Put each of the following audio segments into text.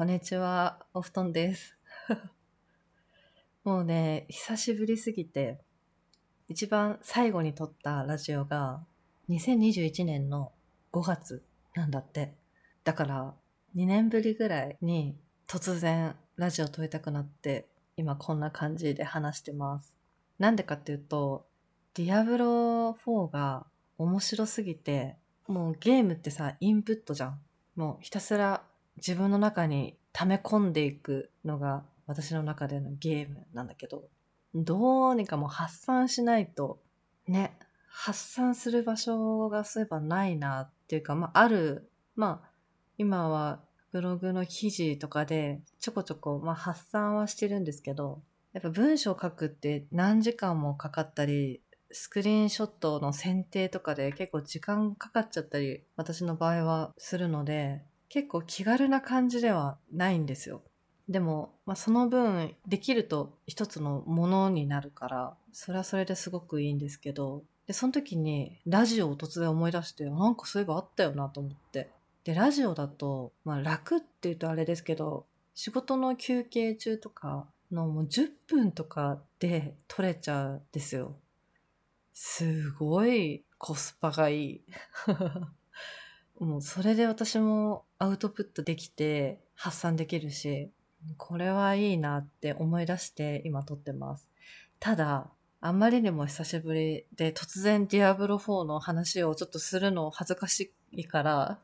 こんにちは、お布団です。もうね、久しぶりすぎて、一番最後に撮ったラジオが2021年の5月なんだって。だから2年ぶりぐらいに突然ラジオ撮りたくなって、今こんな感じで話してます。なんでかっていうと、ディアブロ4が面白すぎて、もうゲームってさ、インプットじゃん。もうひたすら自分の中に溜め込んでいくのが私の中でのゲームなんだけど、どうにかもう発散しないと、ね、発散する場所がそういえばないなっていうか、まあある、まあ今はブログの記事とかでちょこちょこ、まあ、発散はしてるんですけど、やっぱ文章書くって何時間もかかったり、スクリーンショットの選定とかで結構時間かかっちゃったり、私の場合はするので、結構気軽な感じではないんですよ。でも、まあ、その分できると一つのものになるから、それはそれですごくいいんですけど、で、その時にラジオを突然思い出して、なんかそういえばあったよなと思って。で、ラジオだと、まあ楽って言うとあれですけど、仕事の休憩中とかのもう10分とかで撮れちゃうんですよ。すごいコスパがいい。もうそれで私もアウトプットできて発散できるし、これはいいなって思い出して今撮ってます。ただ、あんまりにも久しぶりで突然ディアブロ4の話をちょっとするの恥ずかしいから、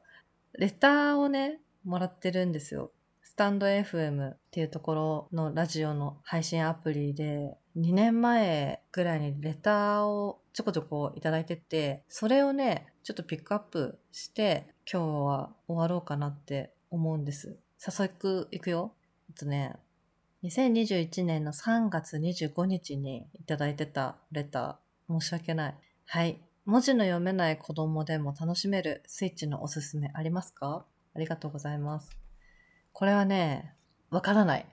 レターをね、もらってるんですよ。スタンド FM っていうところのラジオの配信アプリで、2年前ぐらいにレターをちょこちょこいただいてて、それをね、ちょっとピックアップして、今日は終わろうかなって思うんです。早速いくよ。えっとね、2021年の3月25日にいただいてたレター、申し訳ない。はい。文字の読めない子供でも楽しめるスイッチのおすすめありますか？ありがとうございます。これはね、わからない。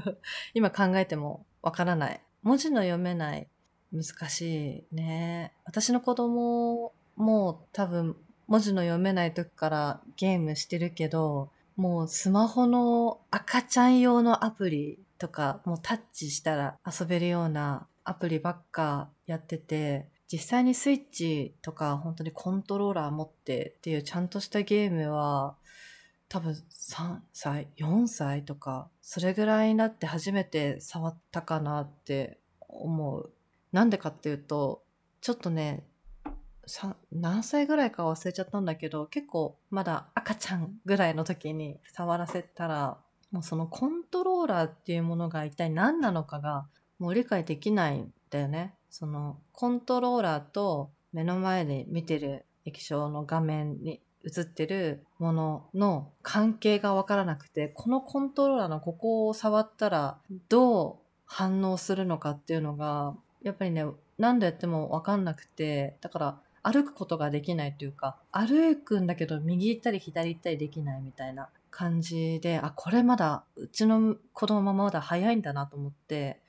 今考えてもわからない。文字の読めない。難しいね。私の子供もう多分文字の読めない時からゲームしてるけど、もうスマホの赤ちゃん用のアプリとか、もうタッチしたら遊べるようなアプリばっかやってて、実際にスイッチとか本当にコントローラー持ってっていうちゃんとしたゲームは多分3歳、4歳とか、それぐらいになって初めて触ったかなって思う。なんでかっていうと、ちょっとね、何歳ぐらいか忘れちゃったんだけど、結構まだ赤ちゃんぐらいの時に触らせたら、もうそのコントローラーっていうものが一体何なのかがもう理解できないんだよね。そのコントローラーと目の前で見てる液晶の画面に映ってるものの関係がわからなくて、このコントローラーのここを触ったらどう反応するのかっていうのが、やっぱりね、何度やってもわかんなくて、だから歩くことができないというか、歩くんだけど右行ったり左行ったりできないみたいな感じで、あ、これまだうちの子供まだ早いんだなと思って、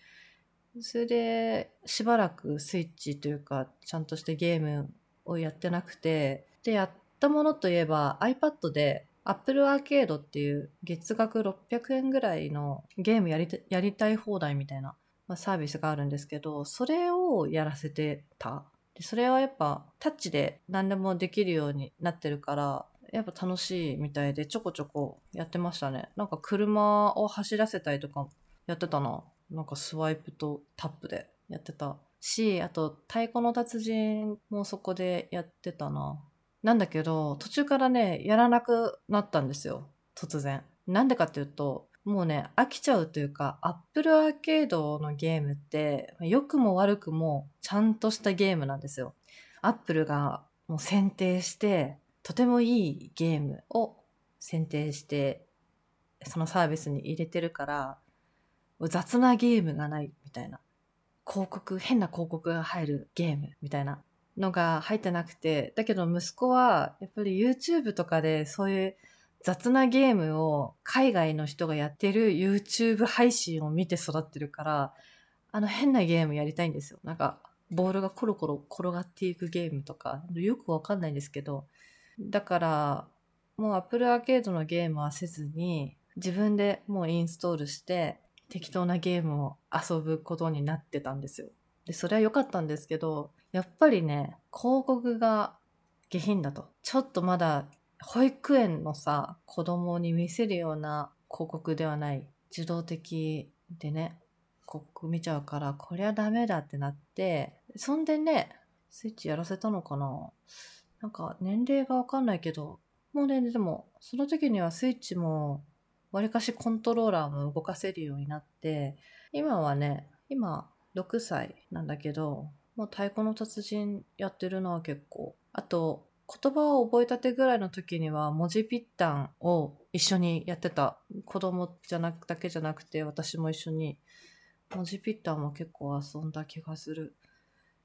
それでしばらくスイッチというか、ちゃんとしたゲームをやってなくて、で、やったものといえば iPad で Apple Arcade っていう月額600円ぐらいのゲームやりたやりたい放題みたいな、まあ、サービスがあるんですけど、それをやらせてた。でそれはやっぱタッチで何でもできるようになってるから、やっぱ楽しいみたいでちょこちょこやってましたね。なんか車を走らせたりとかやってたな。なんかスワイプとタップでやってたし、あと太鼓の達人もそこでやってたな。なんだけど、途中からね、やらなくなったんですよ。突然。なんでかっていうと、もうね、飽きちゃうというか、Apple Arcade のゲームって、良くも悪くもちゃんとしたゲームなんですよ。Apple がもう選定して、とてもいいゲームを選定して、そのサービスに入れてるから、雑なゲームがないみたいな。広告、変な広告が入るゲームみたいなのが入ってなくて、だけど息子はやっぱり YouTube とかでそういう雑なゲームを海外の人がやってる YouTube 配信を見て育ってるから、あの変なゲームやりたいんですよ。なんか、ボールがコロコロ転がっていくゲームとか、よくわかんないんですけど、だから、もう Apple Arcade のゲームはせずに、自分でもうインストールして適当なゲームを遊ぶことになってたんですよ。で、それは良かったんですけど、やっぱりね、広告が下品だと。ちょっとまだ保育園のさ、子供に見せるような広告ではない。受動的でね、広告見ちゃうから、こりゃダメだってなって、そんでね、スイッチやらせたのかななんか年齢がわかんないけど、もうね、でも、その時にはスイッチも、わりかしコントローラーも動かせるようになって、今はね、今6歳なんだけど、もう太鼓の達人やってるのは結構。あと、言葉を覚えたてぐらいの時には文字ぴったんを一緒にやってた。子供じゃなくだけじゃなくて私も一緒に文字ぴったんも結構遊んだ気がする。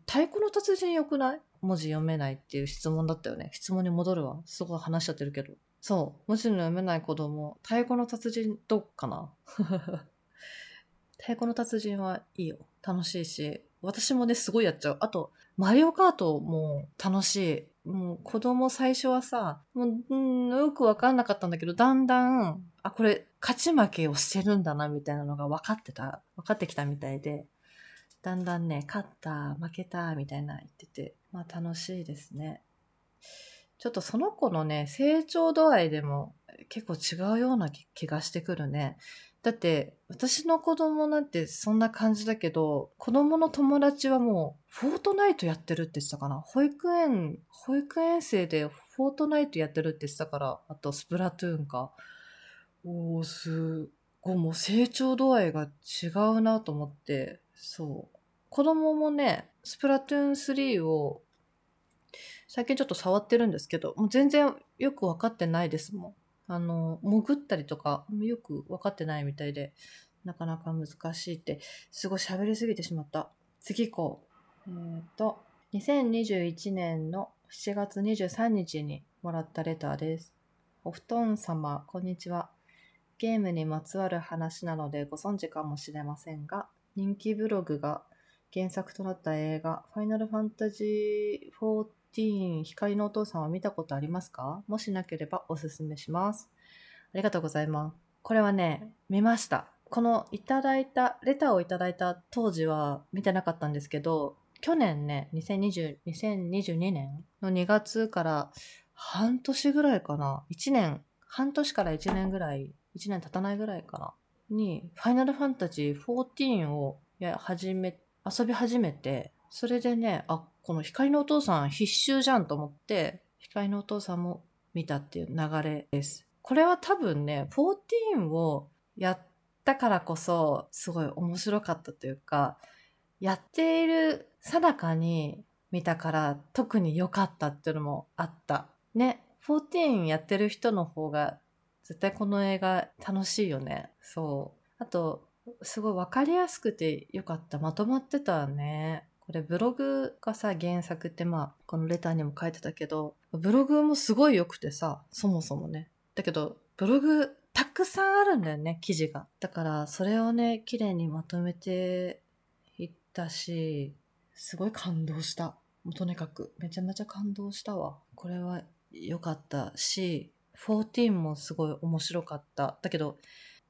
太鼓の達人良くない？文字読めないっていう質問だったよね。質問に戻るわ。すごい話しちゃってるけど。そう。文字の読めない子供、太鼓の達人どっかな？太鼓の達人はいいよ。楽しいし。私もね、すごいやっちゃう。あと、マリオカートも楽しい。もう子供最初はさ、もう、うん、よくわかんなかったんだけど、だんだん、あ、これ、勝ち負けをしてるんだな、みたいなのが分かってた、分かってきたみたいで、だんだんね、勝った、負けた、みたいな言ってて、まあ楽しいですね。ちょっとその子のね、成長度合いでも結構違うような気がしてくるね。だって私の子供なんてそんな感じだけど子供の友達はもうフォートナイトやってるって言ってたかな。保育園保育園生でフォートナイトやってるって言ってたからあとスプラトゥーンか。おおすごい。もう成長度合いが違うなと思って。そう。子供もねスプラトゥーン3を最近ちょっと触ってるんですけどもう全然よく分かってないですもん。あの、潜ったりとか、よく分かってないみたいで、なかなか難しいって、すごい喋りすぎてしまった。次行こう。えっ、ー、と、2021年の7月23日にもらったレターです。お布団様、こんにちは。ゲームにまつわる話なのでご存知かもしれませんが、人気ブログが原作となった映画、ファイナルファンタジーティーン光のお父さんは見たことありますか？もしなければおすすめします。ありがとうございます。これはね、見ました。このいただいた、レターをいただいた当時は見てなかったんですけど、去年ね、2020 2022年の2月から半年ぐらいかな。1年、半年から1年ぐらい、1年経たないぐらいかな。に、ファイナルファンタジー14をや始め、遊び始めて、それでね、あ、この光のお父さん必修じゃんと思って、光のお父さんも見たっていう流れです。これは多分ね、14をやったからこそ、すごい面白かったというか、やっているさなかに見たから特に良かったっていうのもあった。ね、14やってる人の方が絶対この映画楽しいよね。そう。あと、すごい分かりやすくて良かった。まとまってたね。これブログがさ、原作ってまあ、このレターにも書いてたけど、ブログもすごい良くてさ、そもそもね。だけど、ブログたくさんあるんだよね、記事が。だから、それをね、綺麗にまとめていったし、すごい感動した。もうとにかく、めちゃめちゃ感動したわ。これは良かったし、14もすごい面白かった。だけど、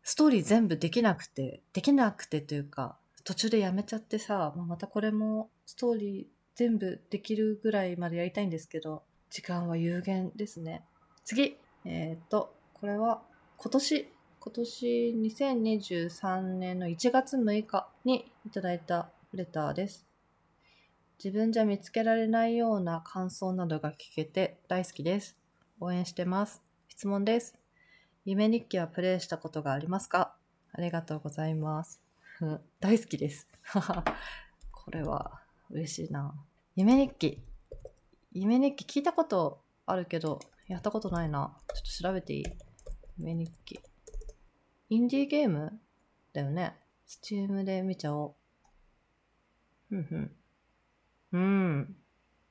ストーリー全部できなくて、できなくてというか、途中でやめちゃってさ、またこれもストーリー全部できるぐらいまでやりたいんですけど、時間は有限ですね。次えっ、ー、と、これは今年、今年2023年の1月6日にいただいたレターです。自分じゃ見つけられないような感想などが聞けて大好きです。応援してます。質問です。夢日記はプレイしたことがありますか？ありがとうございます。大好きです。これは嬉しいな。夢日記。夢日記聞いたことあるけど、やったことないな。ちょっと調べていい？夢日記。インディーゲームだよね。スチームで見ちゃおう。うんうん。うん。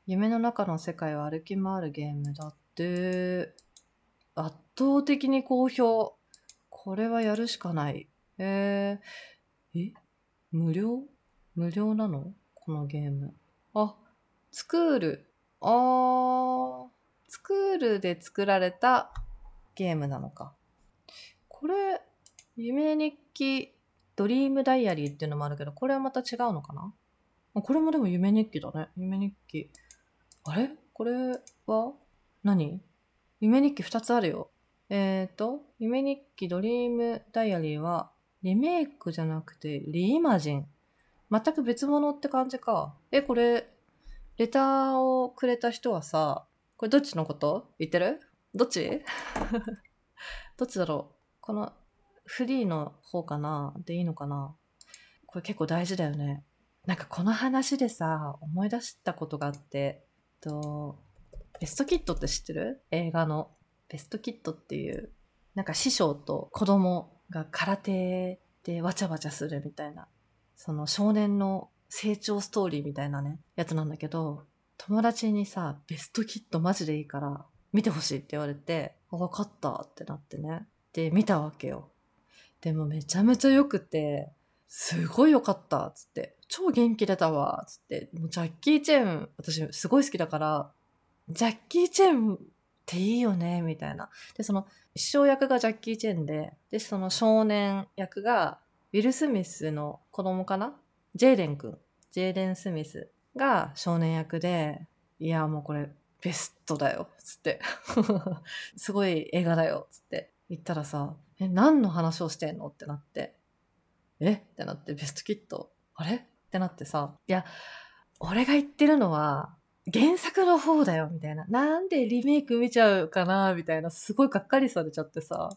夢の中の世界を歩き回るゲームだって。圧倒的に好評。これはやるしかない。えー、え？無料？無料なの？このゲーム。あ、スクール。あー、スクールで作られたゲームなのか。これ、夢日記、ドリームダイアリーっていうのもあるけど、これはまた違うのかな？これもでも夢日記だね。夢日記。あれ？これは？何？夢日記2つあるよ。えっ、ー、と、夢日記ドリームダイアリーは、リメイクじゃなくて、リイマジン。全く別物って感じか。え、これ、レターをくれた人はさ、これどっちのこと？言ってる？どっち？どっちだろう？このフリーの方かな？でいいのかな？これ結構大事だよね。なんかこの話でさ、思い出したことがあって、えっと、ベストキットって知ってる？映画の。ベストキットっていう、なんか師匠と子供が空手でわちゃわちゃするみたいな、その少年の成長ストーリーみたいなね、やつなんだけど、友達にさ、ベストキットマジでいいから見てほしいって言われて、あわかったってなってね。で、見たわけよ。でもめちゃめちゃ良くて、すごい良かったっつって、超元気出たわっつって、もうジャッキー・チェーン、私すごい好きだから、ジャッキー・チェーンっていいよね、みたいな。で、その、師匠役がジャッキー・チェンで、で、その少年役が、ウィル・スミスの子供かな？ジェイデン君。ジェイデン・スミスが少年役で、いや、もうこれ、ベストだよっ、つって。すごい映画だよっ、つって言ったらさ、え、何の話をしてんの？ってなって。え？ってなって、ベストキットあれ？ってなってさ、いや、俺が言ってるのは、原作の方だよ、みたいな。なんでリメイク見ちゃうかな、みたいな。すごいがっかりされちゃってさ。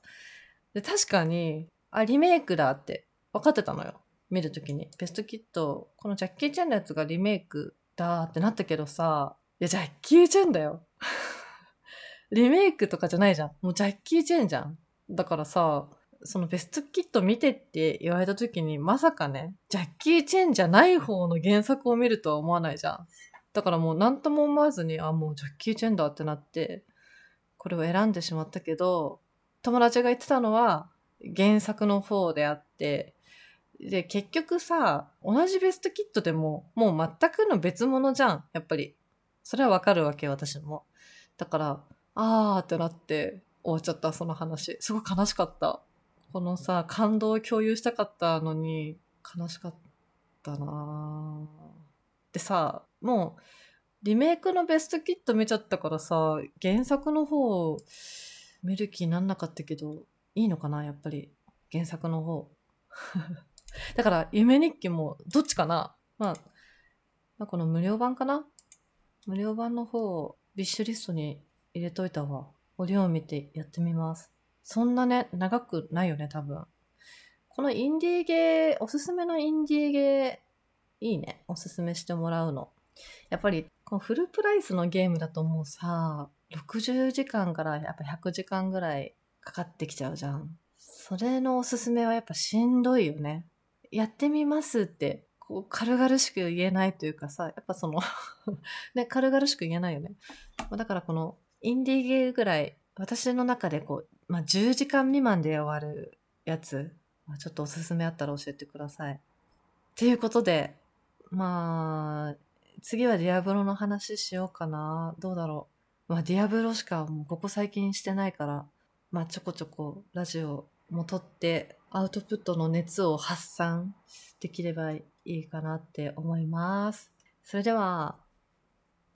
で、確かに、あ、リメイクだって分かってたのよ。見るときに。ベストキット、このジャッキー・チェンのやつがリメイクだってなったけどさ、いや、ジャッキー・チェンだよ。リメイクとかじゃないじゃん。もうジャッキー・チェンじゃん。だからさ、そのベストキット見てって言われた時に、まさかね、ジャッキー・チェンじゃない方の原作を見るとは思わないじゃん。だからもう何とも思わずに、あ、もうジャッキー・チェンだってなって、これを選んでしまったけど、友達が言ってたのは原作の方であって、で、結局さ、同じベストキットでも、もう全くの別物じゃん、やっぱり。それはわかるわけ、私も。だから、あーってなって終わっちゃった、その話。すごい悲しかった。このさ、感動を共有したかったのに、悲しかったなでさ、もう、リメイクのベストキット見ちゃったからさ、原作の方、見る気になんなかったけど、いいのかなやっぱり。原作の方。だから、夢日記も、どっちかなまあ、この無料版かな無料版の方をビッシュリストに入れといたわ。折を見てやってみます。そんなね、長くないよね、多分。このインディーゲー、おすすめのインディーゲー、いいね。おすすめしてもらうの。やっぱり、このフルプライスのゲームだともうさ、60時間からやっぱ100時間ぐらいかかってきちゃうじゃん。それのおすすめはやっぱしんどいよね。やってみますって、こう軽々しく言えないというかさ、やっぱその ね、軽々しく言えないよね。だからこのインディーゲーぐらい、私の中でこう、まあ、10時間未満で終わるやつ、ちょっとおすすめあったら教えてください。っていうことで、まあ、次はディアブロの話しようかな。どうだろう。まあ、ディアブロしかもうここ最近してないから、まあ、ちょこちょこラジオも撮ってアウトプットの熱を発散できればいいかなって思います。それでは、